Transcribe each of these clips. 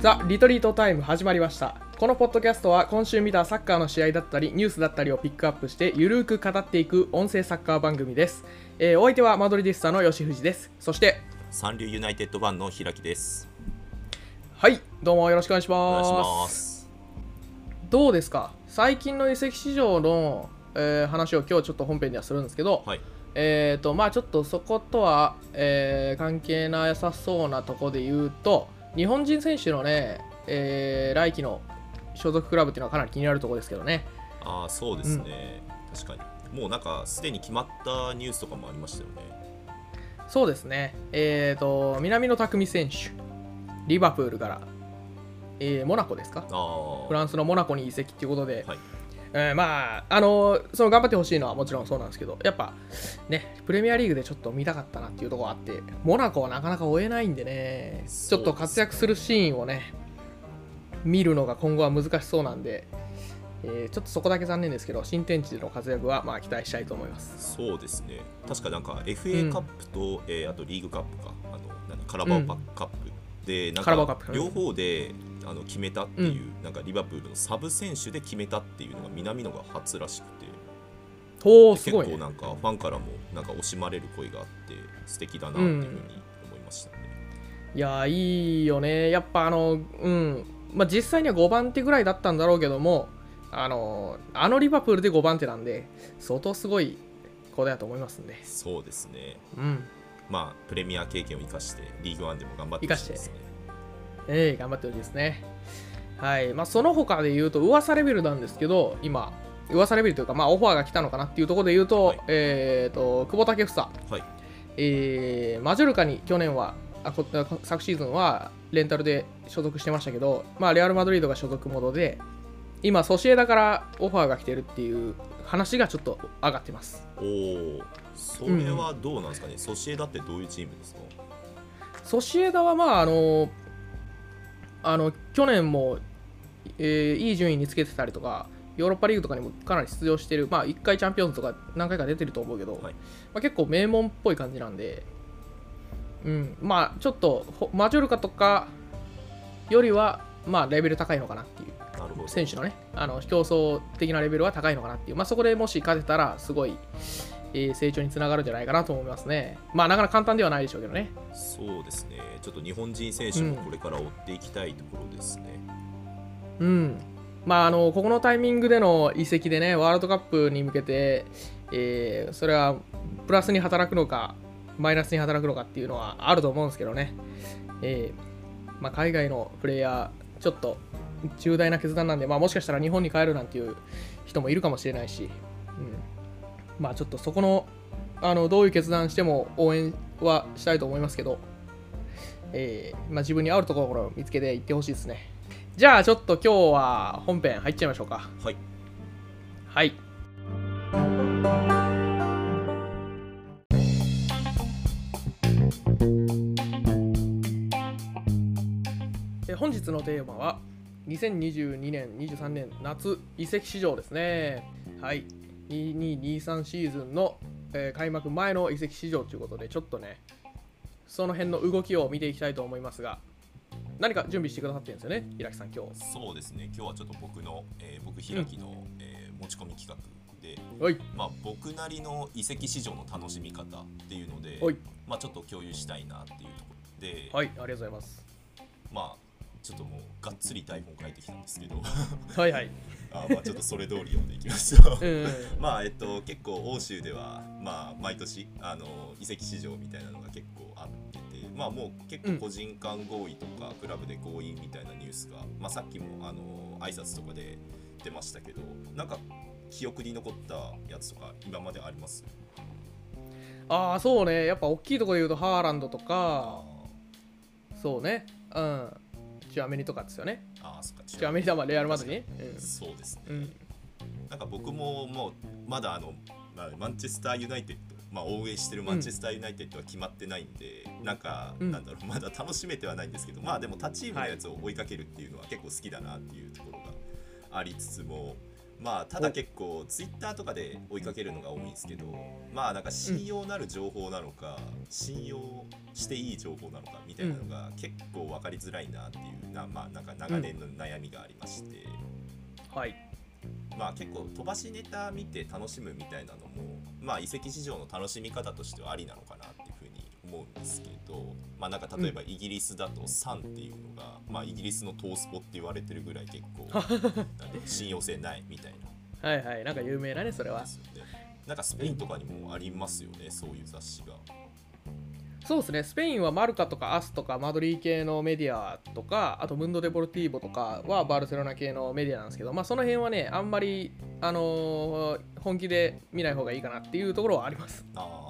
ザ・リトリートタイム始まりましたこのポッドキャストは今週見たサッカーの試合だったりニュースだったりをピックアップしてゆるーく語っていく音声サッカー番組です、えーお相手はマドリディスタの吉藤ですそして三流ユナイテッド版の平木です。はいどうもよろしくお願いしますします。どうですか？最近の移籍市場の、えー話を今日ちょっと本編ではするんですけど、はい。えーとまあちょっとそことは、えー関係なさそうなとこで言うと日本人選手のね、えー来季の所属クラブっていうのはかなり気になるところですけどね。ああ、そうですね、確かに。もうなんかすでに決まったニュースとかもありましたよね。そうですね。えーと南野拓実選手。リバプールから、えーモナコですか？あフランスのモナコに移籍っていうことで、はいえーまああのその頑張ってほしいのはもちろんそうなんですけどやっぱねプレミアリーグでちょっと見たかったなっていうところがあってモナコはなかなか追えないんでねちょっと活躍するシーンをね見るのが今後は難しそうなんで、えーちょっとそこだけ残念ですけど新天地での活躍はまあ期待したいと思います。そうですね。確かなんか FA カップと、えーあとリーグカップか、あのカラバオパカップ、で、なんカラバオカップ。か両方であの決めたっていう、なんかリバプールのサブ選手で決めたっていうのが南野が初らしくて、結おおすごい、ね。構、なんかファンからもなんか惜しまれる声があって素敵だなっていうふうに思いましたね。いやーいいよね。やっぱあのうん。まあ実際には5番手ぐらいだったんだろうけどもあのあのリバプールで5番手なんで相当すごい子だと思いますんで。そうですね。うん。まあ、プレミア経験を生かして、リーグワンでも頑張ってほしいですね。ええ頑張ってほしいですね。はい。まあその他で言うと噂レベルなんですけど今噂レベルというかまあオファーが来たのかなっていうところで言うと、はい。えっ、と久保建英。はい。えーマジョルカに去年はあこ昨シーズンはレンタルで所属してましたけど、まあ、レアル・マドリードが所属モードで今ソシエダからオファーが来てるっていう話がちょっと上がってます。おお、それはどうなんですかね、ソシエダってどういうチームですか？ソシエダはまああのあの去年も、えーいい順位につけてたりとかヨーロッパリーグとかにもかなり出場してる、まあ、1回チャンピオンズとか何回か出てると思うけど、はいまあ、結構名門っぽい感じなんで、うん、まあちょっとほマジョルカとかよりは、まあ、レベル高いのかなっていう。選手のねあの競争的なレベルは高いのかなっていう、まあ、そこでもし勝てたらすごい、えー成長につながるんじゃないかなと思いますね。まあなかなか簡単ではないでしょうけどね。そうですね。ちょっと日本人選手もこれから追っていきたいところですね。うん、まああのここのタイミングでの移籍でねワールドカップに向けて、えーそれはプラスに働くのかマイナスに働くのかっていうのはあると思うんですけどね、えーまあ、海外のプレイヤーちょっと重大な決断なんで、まあ、もしかしたら日本に帰るなんていう人もいるかもしれないし、うん、まあちょっとそこのあのどういう決断しても応援はしたいと思いますけど、えーまあ、自分に合うところを見つけていってほしいですね。じゃあちょっと今日は本編入っちゃいましょうか。はい。はい。え本日のテーマは2022年23年夏移籍市場ですね。はい。2223シーズンの、えー開幕前の移籍市場ということでちょっとねその辺の動きを見ていきたいと思いますが何か準備してくださってるんですよね？平木さん今日。そうですね。今日はちょっと僕の、えー僕開きの、えー持ち込み企画で、はい。まあ、僕なりの移籍市場の楽しみ方っていうので、はい。まあ、ちょっと共有したいなっていうところで、はい。ありがとうございます。まあ、ちょっともうがっつり台本書いてきたんですけど、はいはい。あまあちょっとそれ通り読んでいきますよ。うん。まあえっと結構欧州ではまあ毎年あの移籍市場みたいなのが結構あっててまあもう結構個人間合意とかクラブで合意みたいなニュースが、まあさっきもあの挨拶とかで出ましたけどなんか記憶に残ったやつとか今まであります？ああ、そうね。やっぱ大きいところで言うと、ハーランドとあか、そうね。うん。チュアメニとかですよね。ああそっかチュアメニはまあレアルマドリーね。そうですね。なんか僕ももうまだあの、まあ、マンチェスターユナイテッド、まあ、応援してるマンチェスターユナイテッドは決まってないんで、なんか、うんなんだろうまだ楽しめてはないんですけどまあでも他チームのやつを追いかけるっていうのは結構好きだなっていうところがありつつもまあただ結構ツイッターとかで追いかけるのが多いんですけどまあなんか信用なる情報なのか、信用していい情報なのかみたいなのが結構分かりづらいなっていうな,、まあ、なんか長年の悩みがありまして、はい。まあ結構飛ばしネタ見て楽しむみたいなのもまあ移籍市場の楽しみ方としてはありなのかなっまあなんか例えばイギリスだとサンっていうのが、まあイギリスのトースポって言われてるぐらい結構 なんだろう信用性ないみたいな。はいはい。なんか有名なねそれは。ですよね。なんかスペインとかにもありますよねそういう雑誌が。そうですね。スペインはマルカとかアスとかマドリー系のメディアとかあとムンド・デポルティーボとかはバルセロナ系のメディアなんですけどまあその辺はねあんまりあのー本気で見ない方がいいかなっていうところはあります。あー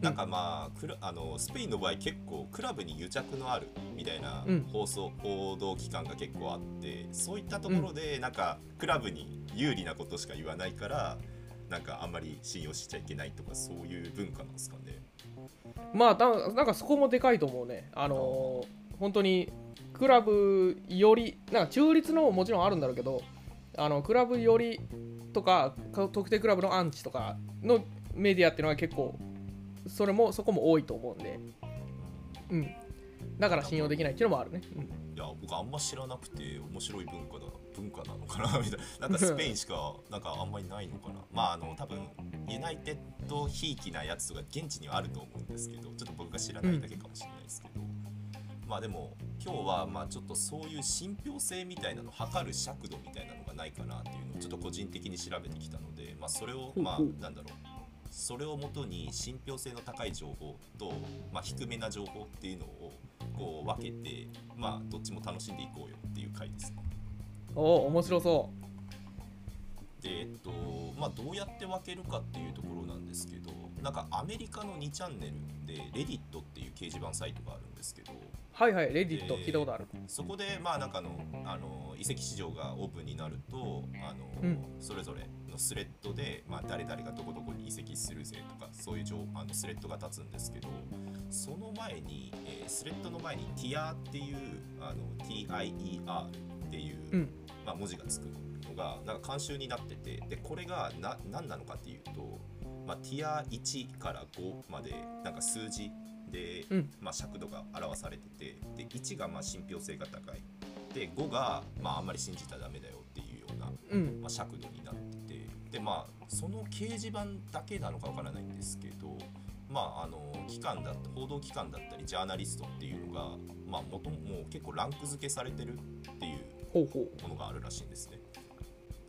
なんかまあクラあのスペインの場合結構クラブに癒着のあるみたいなうん。放送、報道機関が結構あってそういったところでなんかクラブに有利なことしか言わないからなんかあんまり信用しちゃいけないとかそういう文化なんですかね。まあだなんかそこもでかいと思うね。あのー本当にクラブよりなんか中立のももちろんあるんだろうけどあのクラブよりとかか特定クラブのアンチとかのメディアっていうのは結構それもそこも多いと思うんで。うん。だから信用できないっていうのもあるね、うん。いや僕あんま知らなくて面白い文化だ文化なのかなみたいな。なんかスペインしかなんかあんまりないのかな。まああの多分ユナイテッドひいきなやつとか現地にはあると思うんですけどちょっと僕が知らないだけかもしれないですけど、まあでも今日はまあちょっとそういう信憑性みたいなのを測る尺度みたいなのがないかなっていうのをちょっと個人的に調べてきたので、まあ、それをまあなんだろうそれをもとに信憑性の高い情報と、まあ、低めな情報っていうのをこう分けて、まあ、どっちも楽しんでいこうよっていう回ですね。おお面白そでえっとまあどうやって分けるかっていうところなんですけどなんかアメリカの2チャンネルでレディットっていう掲示板サイトがあるんですけどうはいはいレディットえー聞いたことある、そこでまあなんかあのあの移籍市場がオープンになるとあの、うん。それぞれのスレッドで、まあ、誰々がどこどこに移籍するぜとかそういう情あのスレッドが立つんですけどその前に、えースレッドの前に TIR っていうあの TIER っていう、うん。まあ、文字がつくのがなんか監修になっててでこれがな何なのかっていうと、まあ、TIR1 から5までなんか数字で、うん。まあ、尺度が表されててで1がまあ信憑性が高い。で5が、まあ、あんまり信じたらダメだよっていうような、うん。まあ、尺度になっててでまあその掲示板だけなのかわからないんですけどまああの機関だった報道機関だったりジャーナリストっていうのが、まあ、元ももう結構ランク付けされてるっていうものがあるらしいんですね。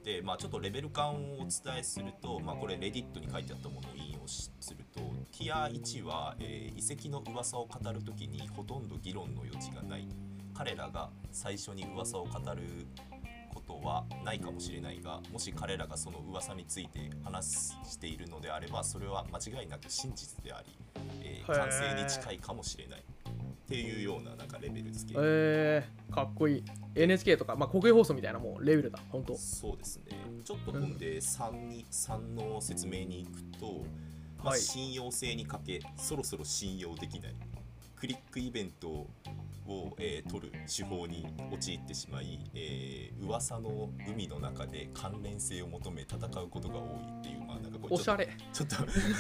で、まあ、ちょっとレベル感をお伝えすると、まあ、これレディットに書いてあったものを引用しするとティア1は、えー遺跡の噂を語るときにほとんど議論の余地がない彼らが最初に噂を語ることはないかもしれないがもし彼らがその噂について話しているのであればそれは間違いなく真実であり、えー完成に近いかもしれないっていうようななんかレベル付けえー、かっこいい。NHK とか、まあ、国営放送みたいなもうレベルだ本当そうですね。ちょっと飛んで3に3の説明に行くと、まあ、はい。信用性に欠けそろそろ信用できない。クリックイベントを、えー取る手法に陥ってしまい、えー噂の海の中で関連性を求め戦うことが多いっていうまあなんかこれちょっとおしゃれ。ちょっと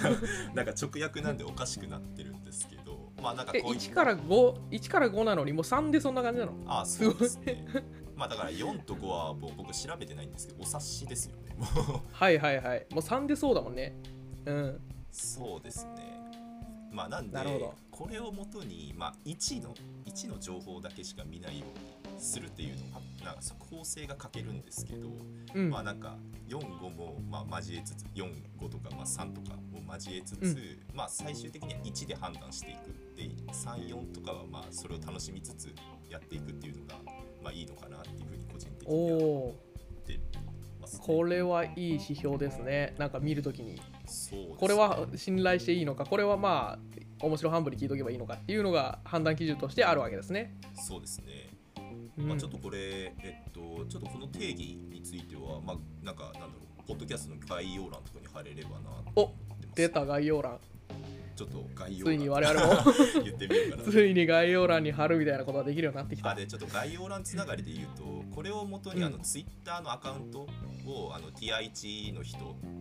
なんか直訳なんでおかしくなってるんですけどまあなんかえこうい1から51から5なのにもう3でそんな感じなの？あそうですね。まあだから4と5はもう僕調べてないんですけどお察しですよね。もう。はいはいはい。もう3でそうだもんね。うん。そうですね。まあなんでなるほどこれをもとに、まあ、1の1の情報だけしか見ないようにするっていうのはなんか速報性が欠けるんですけど、うん。まあなんか45もまあ交えつつ45とかまあ3とかも交えつつ、うん。まあ最終的には1で判断していくで34とかはまあそれを楽しみつつやっていくっていうのがまあいいのかなっていうふうに個人的おには思おってます、ね。これはいい指標ですね。なんか見るときに。ね。これは信頼していいのか。これはまあ面白半分に聞いとけばいいのかっていうのが判断基準としてあるわけですね、そうですね。うん。まあ、ちょっとこれ、えっと、ちょっとこの定義については、まあ、なんか、なんだろう、ポッドキャストの概要欄とかに貼れればなとお。出た概要欄。ちちょっと概要ついに欄我々も。言ってみようかな。ついに概要欄に貼るみたいなことができるようになってきた。あでちょっと概要欄つながりで言うとこれをもとにあのうん。ツイッターのアカウントをあのティア1の人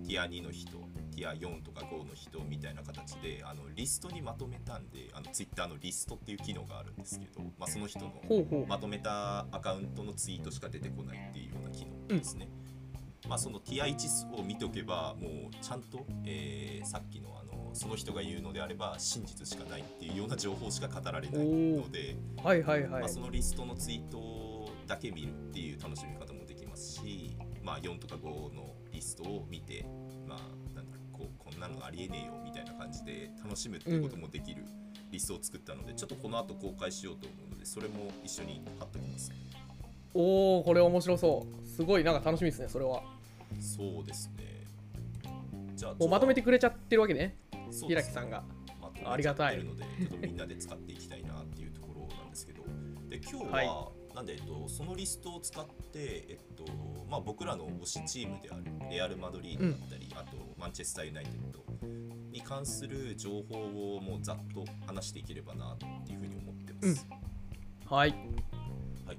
ティア2の人ティア4とか5の人みたいな形であのリストにまとめたんであのツイッターのリストっていう機能があるんですけど、まあ、その人のまとめたアカウントのツイートしか出てこないっていうような機能ですね。まあ、そのティア1を見ておけばもうちゃんと、えーさっきのあのその人が言うのであれば真実しかないっていうような情報しか語られないので、はいはいはい。まあ、そのリストのツイートだけ見るっていう楽しみ方もできますし、まあ、4とか5のリストを見て、なのありえねえよみたいな感じで楽しむっていうこともできるリストを作ったので、ちょっとこの後公開しようと思うのでそれも一緒に貼っときます。おおこれ面白そう。すごいなんか楽しみですねそれは。そうですね。じゃあもうまとめてくれちゃってるわけね平木さんが。まとめちありがたいゃってるのでちょっとみんなで使っていきたいなっていうところなんですけど。で今日は、はい。なんで、えっと、そのリストを使って、えっとまあ、僕らの推しチームであるレアル・マドリードだったり、あとマンチェスター・ユナイテッドに関する情報をもうざっと話していければなっていうふうに思ってます。はい。はい、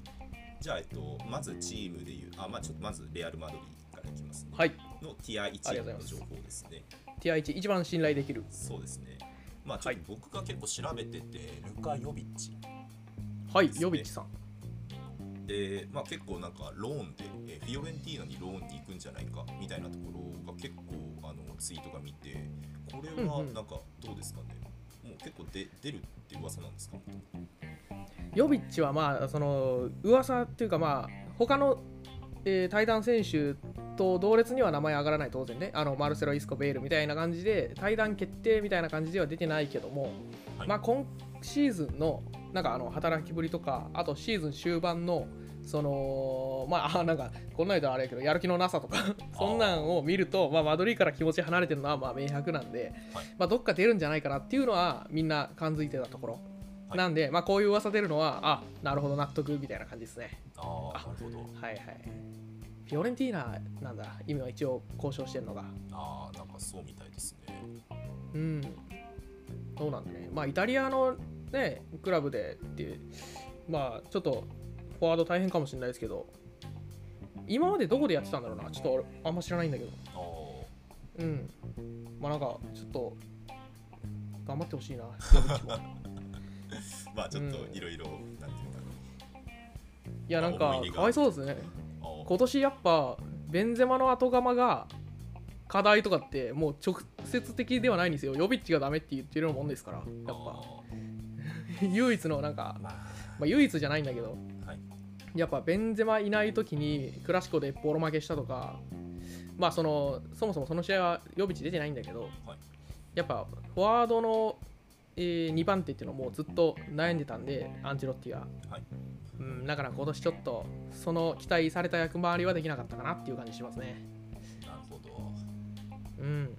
じゃあ、えっと、まずチームでいうあ、まあ、ちょっとまずレアル・マドリーからいきますね。はい。のティアありがとうござい1ますの情報ですね。ティア1一番信頼できる。そうですね。まあちょっと僕が結構調べてて、ルカ・ヨビッチ。はいヨビッチさんで、まあ、結構なんかローンで、えーフィオレンティーナにローンに行くんじゃないかみたいなところが結構あのツイートが見てこれはうんうんなんかどうですかね、もう結構で出るって噂なんですか？ヨビッチはまあその噂っていうかまあ他の、えー対談選手と同列には名前上がらない当然ね。あのマルセロ・イスコ・ベイルみたいな感じで対談決定みたいな感じでは出てないけども、はい。まあ今シーズンのなんかあの働きぶりとかあとシーズン終盤のそのまああ なんかこんなん言うとあれやけどやる気のなさとかそんなんを見ると、まあ、マドリーから気持ち離れてるのはまあ明白なんで、はい。まあ、どっか出るんじゃないかなっていうのはみんな感づいてたところ、はい。なんで、まあ、こういう噂出るのはあなるほど納得みたいな感じですね。ああなるほど。はいはい。フィオレンティーナなんだ今一応交渉してるのが。ああなんかそうみたいですね。うん。そうなんだね。まあイタリアのねクラブでっていうまあちょっとフォワード大変かもしれないですけど今までどこでやってたんだろうなちょっと俺あんま知らないんだけど。うん。まあなんかちょっと頑張ってほしいな まあちょっとうん。いろいろなんていうかいやなんかかわいそうですね。今年やっぱベンゼマの後釜が課題とかってもう直接的ではないんですよ。ヨビッチがダメって言ってるようなもんですからやっぱ。あ 唯一のなんかー、まあ。まあ、唯一じゃないんだけどはい。やっぱベンゼマいない時にクラシコでボロ負けしたとかまあそのそもそもその試合はヨビッチ出てないんだけど、はい。やっぱフォワードの、え2番手っていうのをもうずっと悩んでたんでアンチェロッティが、はい。うん、だから今年ちょっとその期待された役回りはできなかったかなっていう感じしますね。なるほど。うん。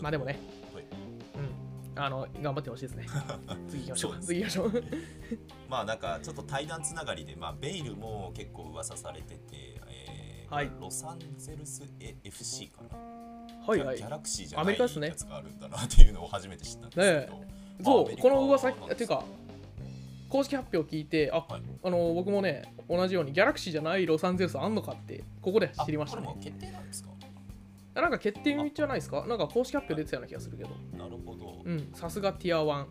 まあでもねあの頑張ってほしいですね。次行きましょそう次行きましょう。まあなんかちょっと対談つながりで、まあ、ベイルも結構噂されてて、えーはい。ロサンゼルス FC かな、はいはい。ギャラクシーじゃないアメリカっすね。やつがあるんだなっていうのを初めて知ったんですけど、そうこの噂っていうか公式発表聞いてあ、はい。あの僕もね同じようにギャラクシーじゃないロサンゼルスあんのかってここであ知りましたね。これも決定なんですか？なんか決定じゃないですか？なんか公式発表出てたような気がするけど。なるほど、うん。さすがティア1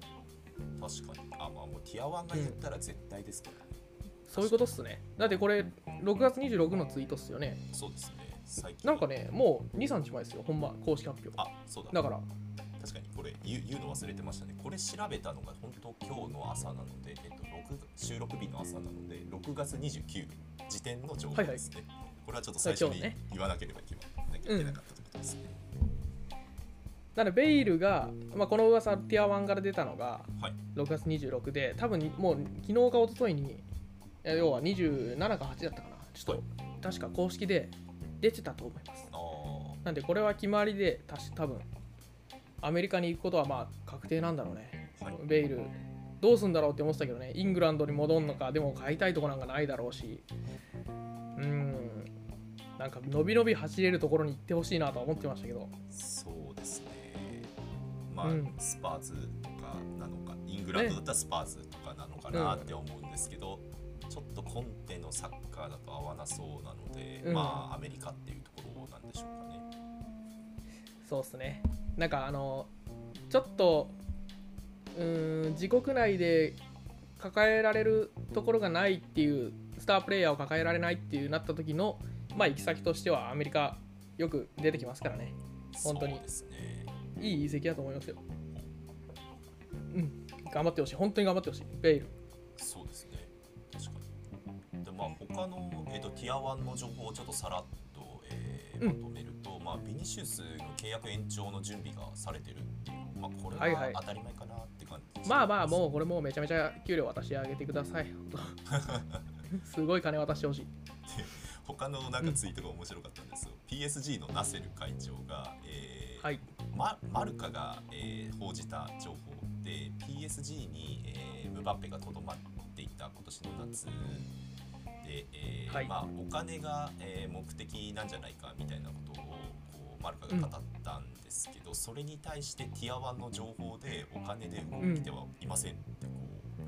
確かに。あまあもうティアワンが言ったら絶対ですからね、そういうことっすね。だってこれ6月26のツイートっすよね。そうですね。最近。なんかねもう23日前ですよほんま公式発表。あそうだ。だから。確かに。これ言う言うの忘れてましたね。これ調べたのが本当今日の朝なので、えっと、6収録日の朝なので6月29時点の情報ですね、これはちょっと最初に言わなければいけなかったということですね、なのでベイルが、まあ、この噂ティア1から出たのがはい。6月26で多分もう昨日か一昨日にえ要は27か8だったかな。ちょっと確か公式で出てたと思います。なんでこれは決まりでたし多分アメリカに行くことはまあ確定なんだろうね、はい。ベイルどうすんだろうって思ってたけどね。イングランドに戻るのかでも買いたいとこなんかないだろうし。うん。なんか伸び伸び走れるところに行ってほしいなとは思ってましたけど。そうですねまあ、うん。スパーズとかなのかイングランドだったらスパーズとかなのかなって思うんですけど、ちょっとコンテのサッカーだと合わなそうなので、うん。まあアメリカっていうところなんでしょうかね。そうっすね。なんかあのちょっとうーん自国内で抱えられるところがないっていうスタープレイヤーを抱えられないっていうなった時のまあ行き先としてはアメリカよく出てきますからね。本当に。そうですね。いい移籍だと思いますよ。うん。頑張ってほしい。本当に頑張ってほしい。ベイル。そうですね。確かに。でまあ他のえっ、とティアワンの情報をちょっとさらっと、えーうん。まとめると、まあビニシウスの契約延長の準備がされてるっていう、まあこれはいはい。は当たり前かなって感じ。まあまあもうこれもうめちゃめちゃ給料渡してあげてください。すごい金渡してほしい。他のなんかツイートが面白かったんですよ、PSG のナセル会長が、えーはいママルカが、えー報じた情報で PSG に、えームバッペがとどまっていた今年の夏で、えーはい。まあ、お金が、えー目的なんじゃないかみたいなことをこうマルカが語ったんですけど、それに対してティアワンの情報でお金で動いてはいませんってこ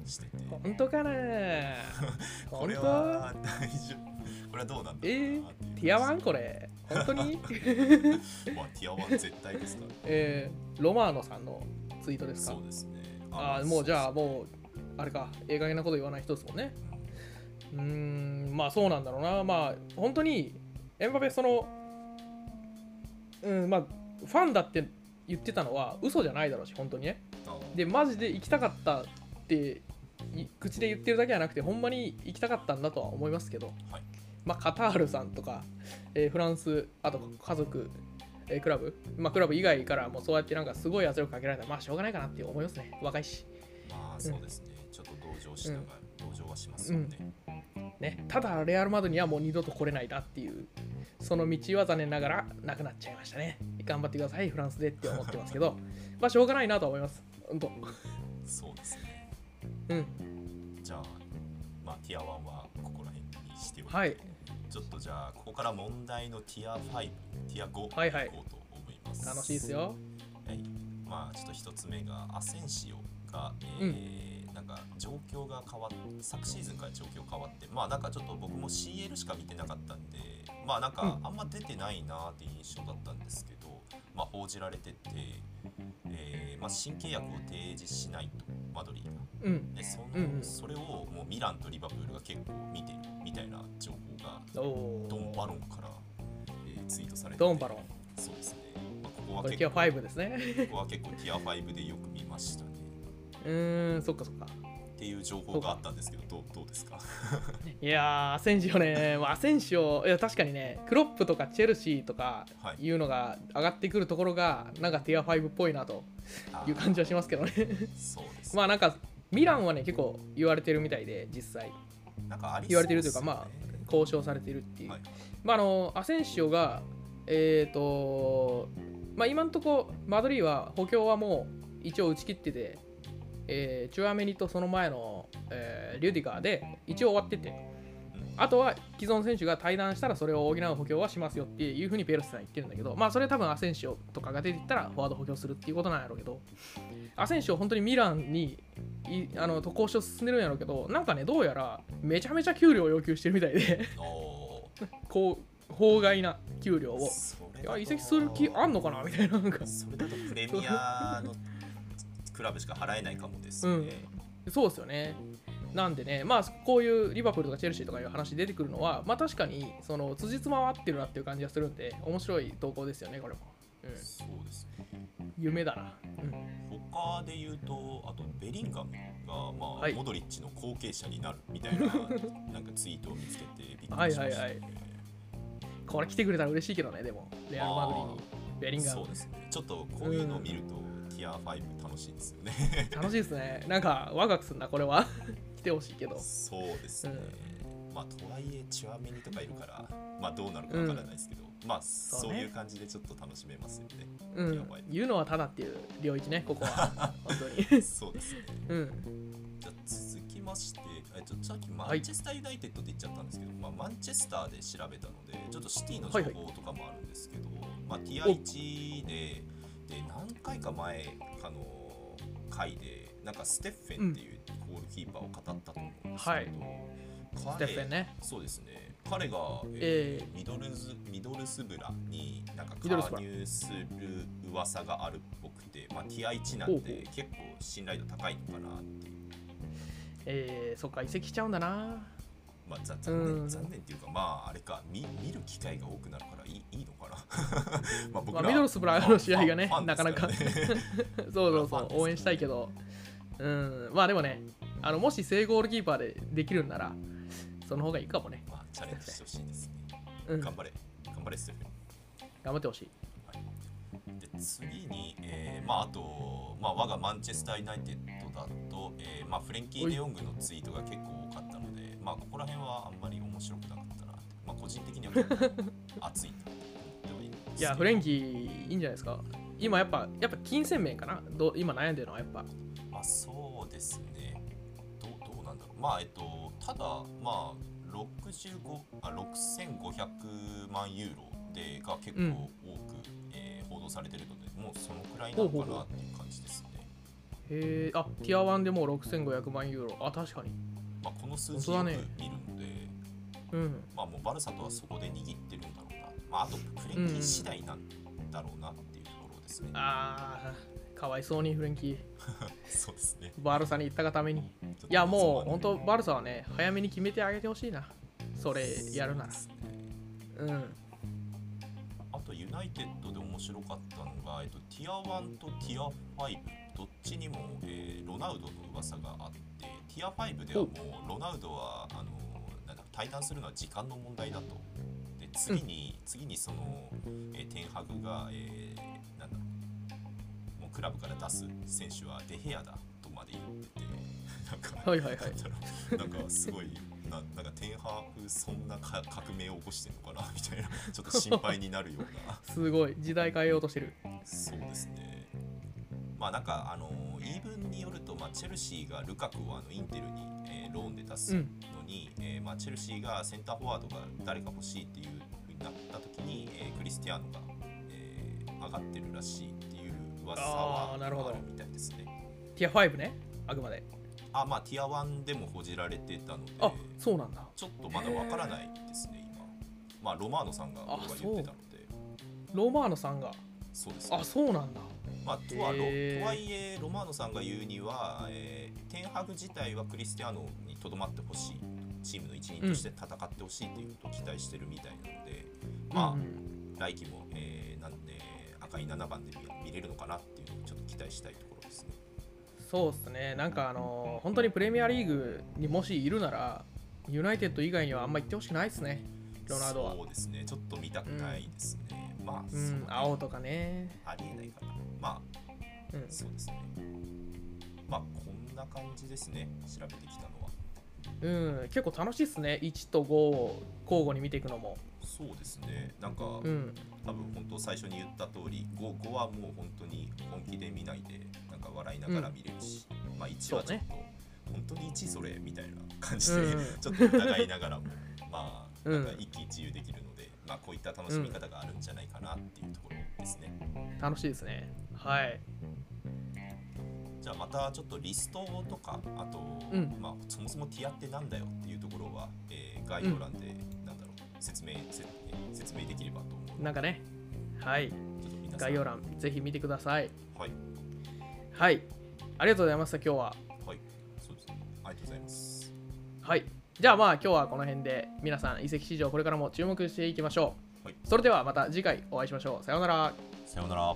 うしてて、本当かな これは大丈夫これはどうなんだえーろうなっていう。ティアワンこれ。本当に？まあ、ティアワン絶対ですか。ら、えー、ロマーノさんのツイートですか？そうですね。ああもうじゃあもうあれか。ええ加減なこと言わない人ですもんね。うーんまあそうなんだろうな。まあ本当にエンバペそのうんまあファンだって言ってたのは嘘じゃないだろうし本当にね。あでマジで行きたかったってい口で言ってるだけじゃなくてほんまに行きたかったんだとは思いますけど。はい。まあ、カタールさんとか、えーフランス、あと家族、えークラブ、まあ、クラブ以外からもそうやってなんかすごい圧力かけられたら、まあしょうがないかなって思いますね、若いし。まあそうですね。ちょっと同情しながら、同情はしますよね。ね、ただ、レアル・マドにはもう二度と来れないだっていう、その道は残念ながらなくなっちゃいましたね。頑張ってください、フランスでって思ってますけど、まあしょうがないなとは思います。本当。そうですね。うん。じゃあ、まあティアワンはここら辺にしておいて、はい。ちょっとじゃあここから問題のティア5、ティア5はいはいいこうと思います。楽しいですよ。はい、まあちょっと一つ目がアセンシオが、えーなんか状況が変わっ昨シーズンから状況変わってまあなんかちょっと僕も CL しか見てなかったんでまあなんかうんあんま出てないなっていう印象だったんですけど、まあ報じられてて、えーまあ、新契約を提示しないとマドリーが。うん。でその、うんうんそれをもうミランとリバプールが結構見てるみたいな情報がおドンバーロンから、えーツイートされててドンバロン。そうですね、まあ、ここはこれ、ティア結構5ですね。ここは結構ティア5でよく見ましたねうーん、そっかそっか。っていう情報があったんですけどどうどうですか？いやー、アセンシオね、まあアセンシオ、いや確かにね、クロップとかチェルシーとかはいいうのが上がってくるところが、なんかティア5っぽいなという感じはしますけどね。そうです、まあなんか、ミランはね、結構言われてるみたいで、実際。なんかあり言われてるというか、そまあ交渉されてるっていう。はい。まああの、アセンシオが、えっ、と、まあ今んとこ、マドリーは補強はもう一応打ち切ってて、えーチュアメニとその前の、えーリュディガーで一応終わってて、あとは既存選手が退団したらそれを補う補強はしますよっていうふうにペルスさん言ってるんだけど、まあそれ多分アセンシオとかが出ていったらフォワード補強するっていうことなんやろうけど、アセンシオ本当にミランにいあの交渉進んでるんやろうけど、なんかね、どうやらめちゃめちゃ給料を要求してるみたいで、こう、法外な給料を。いや移籍する気あんのかなみたいな。なんかそれだとプレミアのクラブしか払えないかもですね、そうですよね。なんでね、まあ、こういうリバプールとかチェルシーとかいう話出てくるのは、まあ確かに、その、辻褄は合ってるなっていう感じがするんで、面白い投稿ですよね、これも。うん、そうですね。夢だな。うん、他で言うとあとベリンガムが、まあはい。モドリッチの後継者になるみたいな なんかツイートを見つけてびっくりしました、ね、はいはいはい。これ来てくれたら嬉しいけどね、でも、レアル・マドリーに、ベリンガム。そう。ですね。ちょっとこういうのを見ると、ティア5楽しいですよね。楽しいですね。なんか、ワクワクすんな、これは。来てほしいけど。そうですね、まあとはいえチュアメニとかいるからまあどうなるかわからないですけど、まあそうねいう感じでちょっと楽しめますよね、うん。やばい、言うのはただっていう領域ね、ここは。本当に。そうですね。うん。じゃあ続きまして、えちょさっきマはい。ンチェスターユナイテッドって言っちゃったんですけど、まあ、マンチェスターで調べたので、ちょっとシティの情はいはい報とかもあるんですけど、まあ、ティア1で、でで何回か前かの回でなんかステッフェンっていうゴールキーパーを語ったと思うんですけど、はいステッフェンね。そうですね。彼が、ええーミドルズミドルスブラになんか加入する噂があるっぽくて、まあ、ティア1なんで結構信頼度高いのかなっていう、えー、そっか移籍しちゃうんだな。まあ、ざ残うん。念残念っていうかまああれか見見る機会が多くなるからいいいいのかな。まあ僕まあミドルスブラの試合がねファンなかなか。そうそうそう応援したいけどうん。まあでもねあのもし正ゴールキーパーでできるんならその方がいいかもね。まあチャレンジしてほしいですね。うん。頑張れ。頑張れステフェン頑張ってほしい。で次に、えーまあ、あと、まあ、我がマンチェスター・ユナイテッドだと、えーまあ、フレンキー・デ・ヨングのツイートが結構多かったので、まあ、ここら辺はあんまり面白くなかったなまあ、個人的には熱いなって思ってはいやフレンキーいいんじゃないですか。今やっぱやっぱ金銭面かな。どう今悩んでるのはやっぱ。まあ、そうですね。どうどうなんだろう。まあえっとただまあ65あ6500万ユーロでが結構うん。多く、えー報道されてるのでもうそのくらいなのかなっていう感じですね。へえあティア1でもう6500万ユーロ。あ確かに。まあ、この数字よく本当だね。見るので、うん。まあもうバルサとはそこで握ってるんだろうな。まああとフレンキー次第なんだろうなっていうところですね。あーかわいそうにフレンキー。そうですね。バルサに行ったがために。いやもう本当バルサはね早めに決めてあげてほしいな。それやるなら。そうねうん。あとユナイテッドで面白かったのが、えっと、ティア1とティア5どっちにも、えーロナウドの噂があってティア5ではもうロナウドはあのなんだ退団するのは時間の問題だと。で次に、次にその、えーテンハグが、えーなんだクラブから出す選手はデヘアだとまで言っててなんかはいはいはい。なんかすごいななんかテンハーフそんなか革命を起こしてるのかなみたいなちょっと心配になるような。すごい時代変えようとしてる。そうですね。まあなんかあの言い分によると、まあ、チェルシーがルカクをあのインテルに、えーローンで出すのに、えーまあ、チェルシーがセンターフォワードが誰か欲しいっていうふうになった時に、えークリスティアーノが、えー上がってるらしい噂はあるみたいですね。ティア5ねあくまで。あまあティア1でも報じられてたのであそうなんだ。ちょっとまだわからないですね、今。まあ、ロマーノさんが言ってたので、ロマーノさんが？そうですね。あ。そうなんだ。まあ、とはとはいえ、ロマーノさんが言うには、えーテンハグ自体はクリスティアーノにとどまってほしい、チームの一員として戦ってほしいということを期待してるみたいなので、まあ、うんうん。来季も、えー赤い7番で見見れるのかなっていうのをちょっと期待したいところですね。そうですねなんかあのー本当にプレミアリーグにもしいるならユナイテッド以外にはあんま行ってほしくないですねロナウドはそうですね、ちょっと見たくないですね。まあ、うんね青とかねありえないかな。まあ、うんそうですね。まあこんな感じですね。調べてきたのは。うん結構楽しいっすね1と5を交互に見ていくのもそうですね。なんか、うん多分本当最初に言った通り、5, 5はもう本当に本気で見ないで、なんか笑いながら見れるし、まあ1はちょっと、本当に1それみたいな感じで、うんちょっと疑いながらも、まあ、うん。なんか一喜一憂できるので、まあこういった楽しみ方があるんじゃないかなっていうところですね。楽しいですね。はい。じゃあまたちょっとリストとかあと、うん。まあ、そもそもティアってなんだよっていうところは、えー概要欄で、なんだろう説明せ説明できればとなんかね。はい。概要欄ぜひ見てください。はい。はい。ありがとうございました今日は。はい。そうですね。ありがとうございます。はい。じゃあまあ今日はこの辺で皆さん移籍市場これからも注目していきましょう、はい。それではまた次回お会いしましょう。さようなら。さようなら